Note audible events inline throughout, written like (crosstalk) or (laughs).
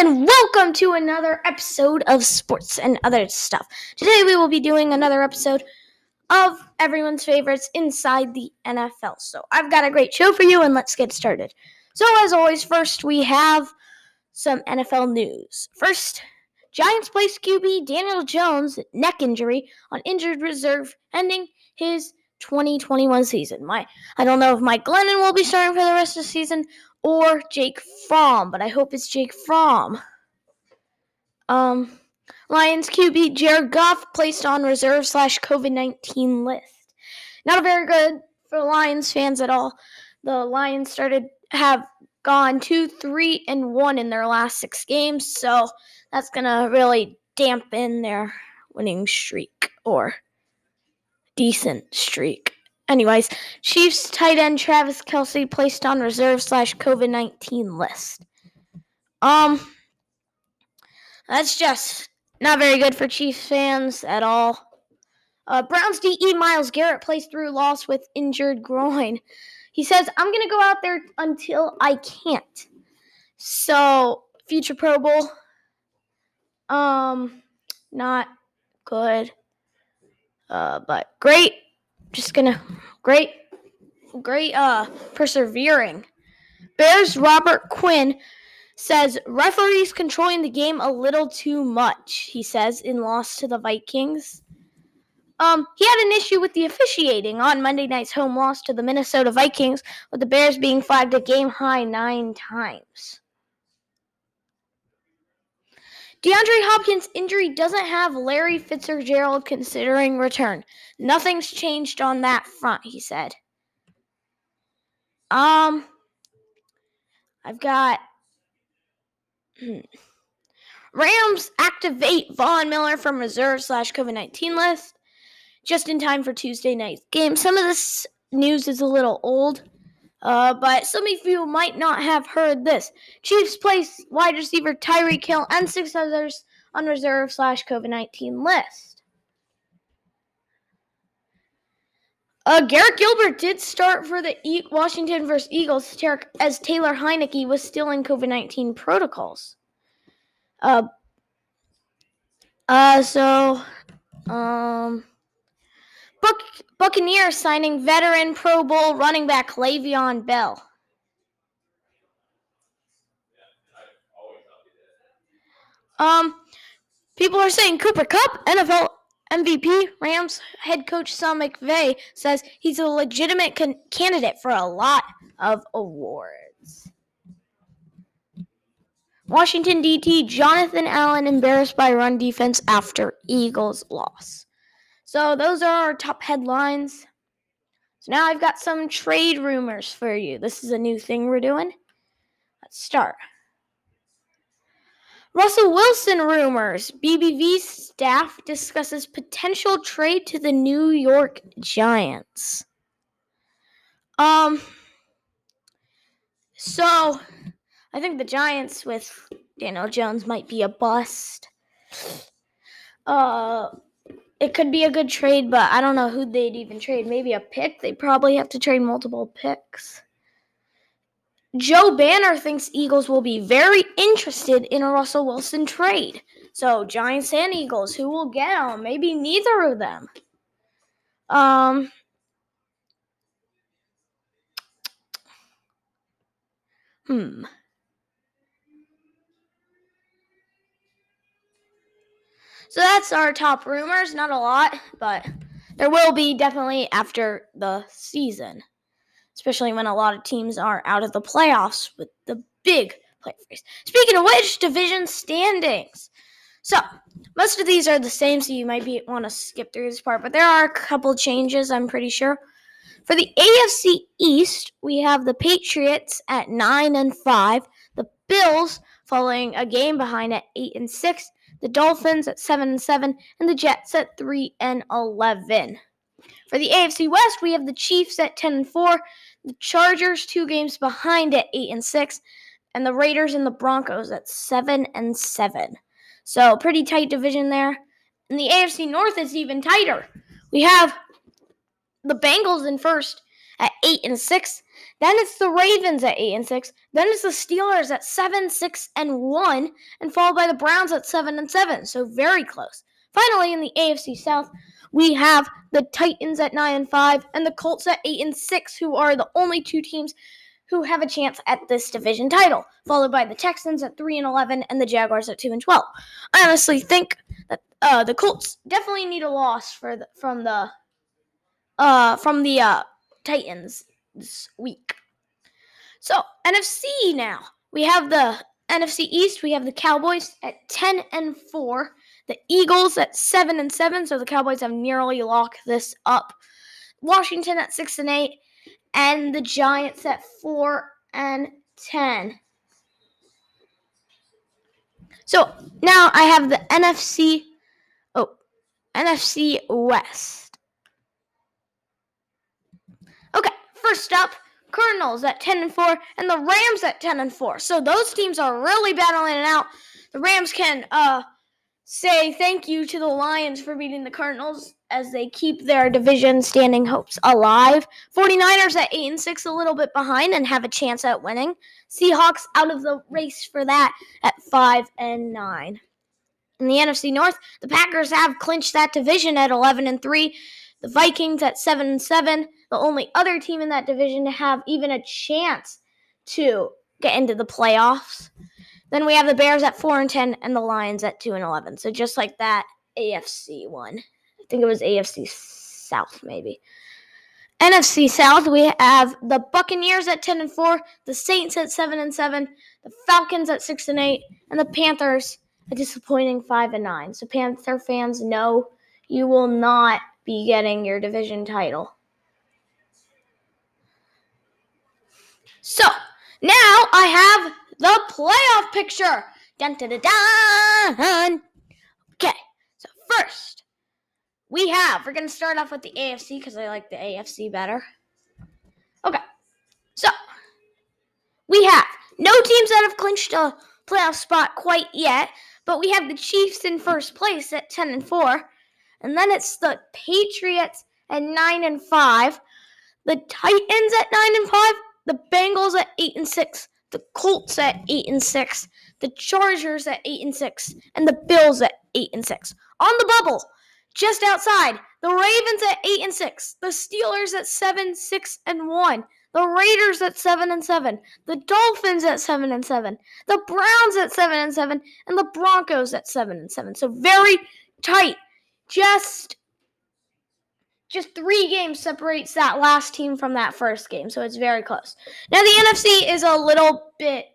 and welcome to another episode of Sports and Other Stuff. Today we will be doing another episode of everyone's favorites inside the NFL. So I've got a great show for you, and let's get started. So, as always, first we have some NFL news. First, Giants place QB Daniel Jones neck injury on injured reserve, ending his 2021 season. My I don't know if Mike Glennon will be starting for the rest of the season or Jake Fromm, but I hope it's Jake Fromm. Um, Lions QB Jared Goff placed on reserve slash COVID 19 list. Not very good for Lions fans at all. The Lions started have gone two, three, and one in their last six games, so that's gonna really dampen their winning streak or decent streak. Anyways, Chiefs tight end Travis Kelce placed on reserve slash COVID 19 list. Um, that's just not very good for Chiefs fans at all. Uh, Browns DE Myles Garrett plays through loss with injured groin. He says, I'm going to go out there until I can't. So, future Pro Bowl. Um, not good. Uh, but great just gonna great great uh persevering. Bears Robert Quinn says referees controlling the game a little too much, he says in loss to the Vikings. Um, he had an issue with the officiating on Monday night's home loss to the Minnesota Vikings, with the Bears being flagged a game high nine times. DeAndre Hopkins' injury doesn't have Larry Fitzgerald considering return. Nothing's changed on that front, he said. Um, I've got. Hmm. Rams activate Von Miller from reserve slash COVID 19 list just in time for Tuesday night's game. Some of this news is a little old. Uh, but some of you might not have heard this. Chiefs place wide receiver Tyreek Hill and six others on reserve slash COVID 19 list. Uh, Garrett Gilbert did start for the e- Washington versus Eagles as Taylor Heinicke was still in COVID 19 protocols. Uh, uh, so, um, Buck, Buccaneers signing veteran Pro Bowl running back Le'Veon Bell. Um, people are saying Cooper Kupp, NFL MVP, Rams head coach Sean McVay says he's a legitimate con- candidate for a lot of awards. Washington DT Jonathan Allen embarrassed by run defense after Eagles loss. So those are our top headlines. So now I've got some trade rumors for you. This is a new thing we're doing. Let's start. Russell Wilson rumors. BBV staff discusses potential trade to the New York Giants. Um so I think the Giants with Daniel Jones might be a bust. Uh it could be a good trade, but I don't know who they'd even trade. Maybe a pick. They probably have to trade multiple picks. Joe Banner thinks Eagles will be very interested in a Russell Wilson trade. So Giants and Eagles, who will get him? Maybe neither of them. Um. Hmm. So that's our top rumors. Not a lot, but there will be definitely after the season, especially when a lot of teams are out of the playoffs with the big playoffs. Speaking of which, division standings. So most of these are the same, so you might be want to skip through this part, but there are a couple changes. I'm pretty sure. For the AFC East, we have the Patriots at nine and five, the Bills following a game behind at eight and six, the Dolphins at 7 and 7, and the Jets at 3 and 11. For the AFC West, we have the Chiefs at 10 and 4, the Chargers two games behind at 8 and 6, and the Raiders and the Broncos at 7 and 7. So, pretty tight division there. And the AFC North is even tighter. We have the Bengals in first at eight and six. Then it's the Ravens at eight and six. Then it's the Steelers at seven, six, and one, and followed by the Browns at seven and seven. So very close. Finally, in the AFC South, we have the Titans at nine and five, and the Colts at eight and six, who are the only two teams who have a chance at this division title, followed by the Texans at 3 and 11 and the Jaguars at 2 and 12. I honestly think that uh, the Colts definitely need a loss for the, from the uh, from the uh, Titans this week. So, NFC now. We have the NFC East, we have the Cowboys at 10 and 4, the Eagles at 7 and 7, so the Cowboys have nearly locked this up. Washington at 6 and 8, and the Giants at 4 and 10. So now I have the NFC oh NFC West. Okay, first up, Cardinals at 10 and 4 and the Rams at 10 and 4. So those teams are really battling it out. The Rams can uh say thank you to the Lions for beating the Cardinals as they keep their division standing hopes alive. 49ers at 8 and 6 a little bit behind and have a chance at winning. Seahawks out of the race for that at 5 and 9. In the NFC North, the Packers have clinched that division at 11 and 3. The Vikings at 7 and 7, the only other team in that division to have even a chance to get into the playoffs. Then we have the Bears at 4 and 10 and the Lions at 2 and 11. So just like that AFC one. I think it was AFC South maybe. NFC South, we have the Buccaneers at 10 and 4, the Saints at 7 and 7, the Falcons at 6 and 8, and the Panthers a disappointing 5 and 9. So Panther fans know you will not be getting your division title. So, now I have the playoff picture. Dun, dun, dun. Okay, so first we have, we're going to start off with the AFC because I like the AFC better. Okay, so we have no teams that have clinched a playoff spot quite yet, but we have the Chiefs in first place at 10 and 4, and then it's the Patriots at 9 and 5, the Titans at 9 and 5, the Bengals at 8 and 6, the Colts at 8 and 6, the Chargers at 8 and 6, and the Bills at 8 and 6. On the bubble, just outside, the Ravens at 8 and 6, the Steelers at 7, 6 and 1, the Raiders at 7 and 7, the Dolphins at 7 and 7, the Browns at 7 and 7, and the Broncos at 7 and 7. So very tight. Just just three games separates that last team from that first game, so it's very close. Now the NFC is a little bit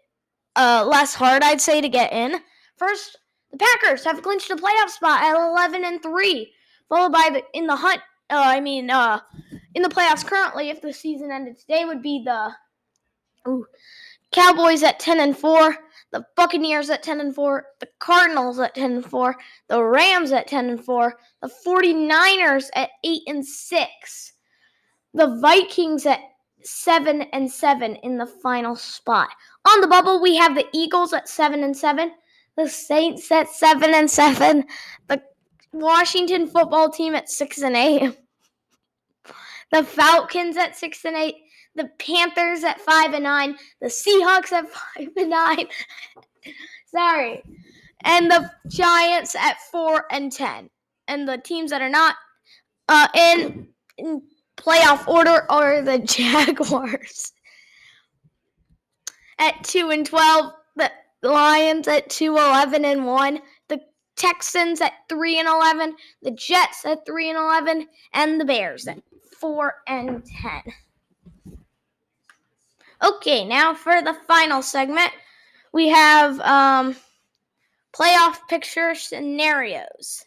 uh, less hard, I'd say, to get in. First, the Packers have clinched a playoff spot at 11 and three, followed by the in the hunt. Uh, I mean, uh, in the playoffs currently, if the season ended today, would be the ooh, Cowboys at 10 and four, the Buccaneers at 10 and 4, the Cardinals at 10 and 4, the Rams at 10 and 4, the 49ers at 8 and 6, the Vikings at 7 and 7 in the final spot. On the bubble, we have the Eagles at 7 and 7, the Saints at 7 and 7, the Washington football team at 6 and 8, the Falcons at 6 and 8, the Panthers at five and nine, the Seahawks at five and nine. (laughs) Sorry, and the Giants at four and ten. And the teams that are not uh, in, in playoff order are the (laughs) Jaguars at two and twelve, the Lions at two eleven and one, the Texans at three and eleven, the Jets at three and eleven, and the Bears at four and ten. Okay, now for the final segment, we have um, playoff picture scenarios.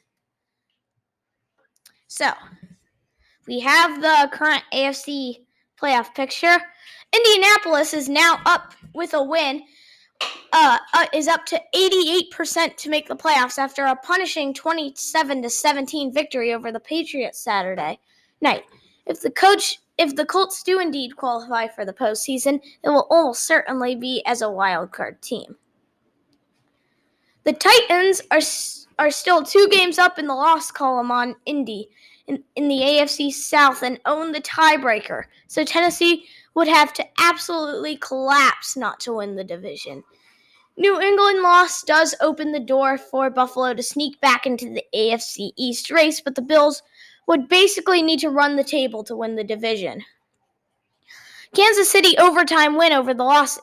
So, we have the current AFC playoff picture. Indianapolis is now up with a win, uh, uh, is up to 88% to make the playoffs after a punishing 27 to 17 victory over the Patriots Saturday night. If the coach if the Colts do indeed qualify for the postseason, it will almost certainly be as a wild card team. The Titans are are still two games up in the loss column on Indy in, in the AFC South and own the tiebreaker. So Tennessee would have to absolutely collapse not to win the division. New England loss does open the door for Buffalo to sneak back into the AFC East race, but the Bills would basically need to run the table to win the division. Kansas City overtime win over the Los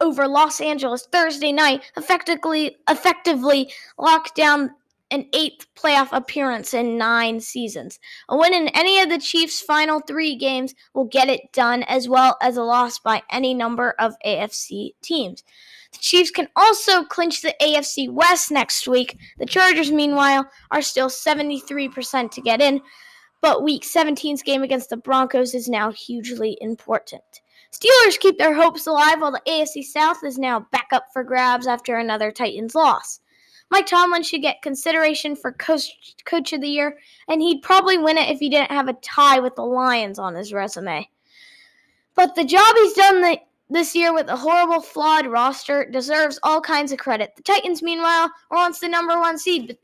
over Los Angeles Thursday night effectively effectively locked down an eighth playoff appearance in nine seasons. A win in any of the Chiefs' final three games will get it done, as well as a loss by any number of AFC teams. The Chiefs can also clinch the AFC West next week. The Chargers, meanwhile, are still 73% to get in, but Week 17's game against the Broncos is now hugely important. Steelers keep their hopes alive while the AFC South is now back up for grabs after another Titans loss. Mike Tomlin should get consideration for coach, coach of the year, and he'd probably win it if he didn't have a tie with the Lions on his resume. But the job he's done the, this year with a horrible, flawed roster deserves all kinds of credit. The Titans, meanwhile, are the number one seed, but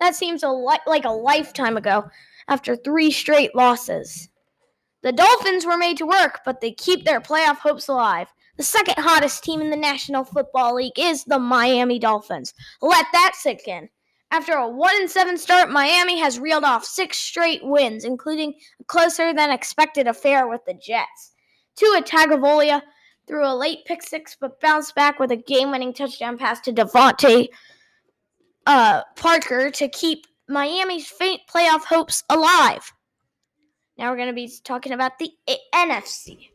that seems a li- like a lifetime ago after three straight losses. The Dolphins were made to work, but they keep their playoff hopes alive. The second hottest team in the National Football League is the Miami Dolphins. Let that sink in. After a 1 7 start, Miami has reeled off six straight wins, including a closer than expected affair with the Jets. Tua Tagovailoa threw a late pick six, but bounced back with a game winning touchdown pass to DeVante uh, Parker to keep Miami's faint playoff hopes alive. Now we're going to be talking about the NFC.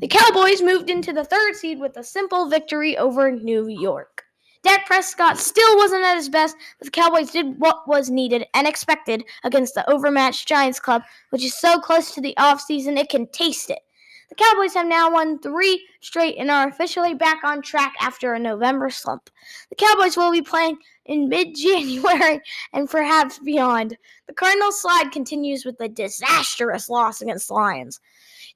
The Cowboys moved into the third seed with a simple victory over New York. Dak Prescott still wasn't at his best, but the Cowboys did what was needed and expected against the overmatched Giants club, which is so close to the offseason it can taste it. The Cowboys have now won three straight and are officially back on track after a November slump. The Cowboys will be playing in mid January (laughs) and perhaps beyond. The Cardinals' slide continues with a disastrous loss against the Lions.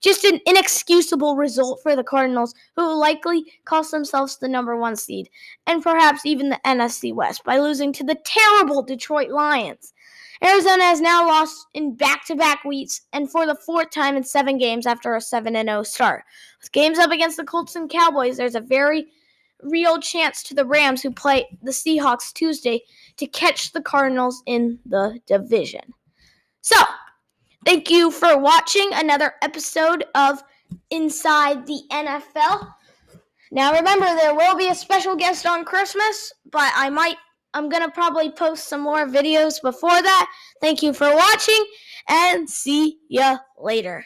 Just an inexcusable result for the Cardinals, who will likely cost themselves the number one seed, and perhaps even the NFC West, by losing to the terrible Detroit Lions. Arizona has now lost in back to back weeks and for the fourth time in seven games after a 7 0 start. With games up against the Colts and Cowboys, there's a very real chance to the Rams, who play the Seahawks Tuesday, to catch the Cardinals in the division. So, Thank you for watching another episode of Inside the NFL. Now remember there will be a special guest on Christmas, but I might I'm going to probably post some more videos before that. Thank you for watching and see ya later.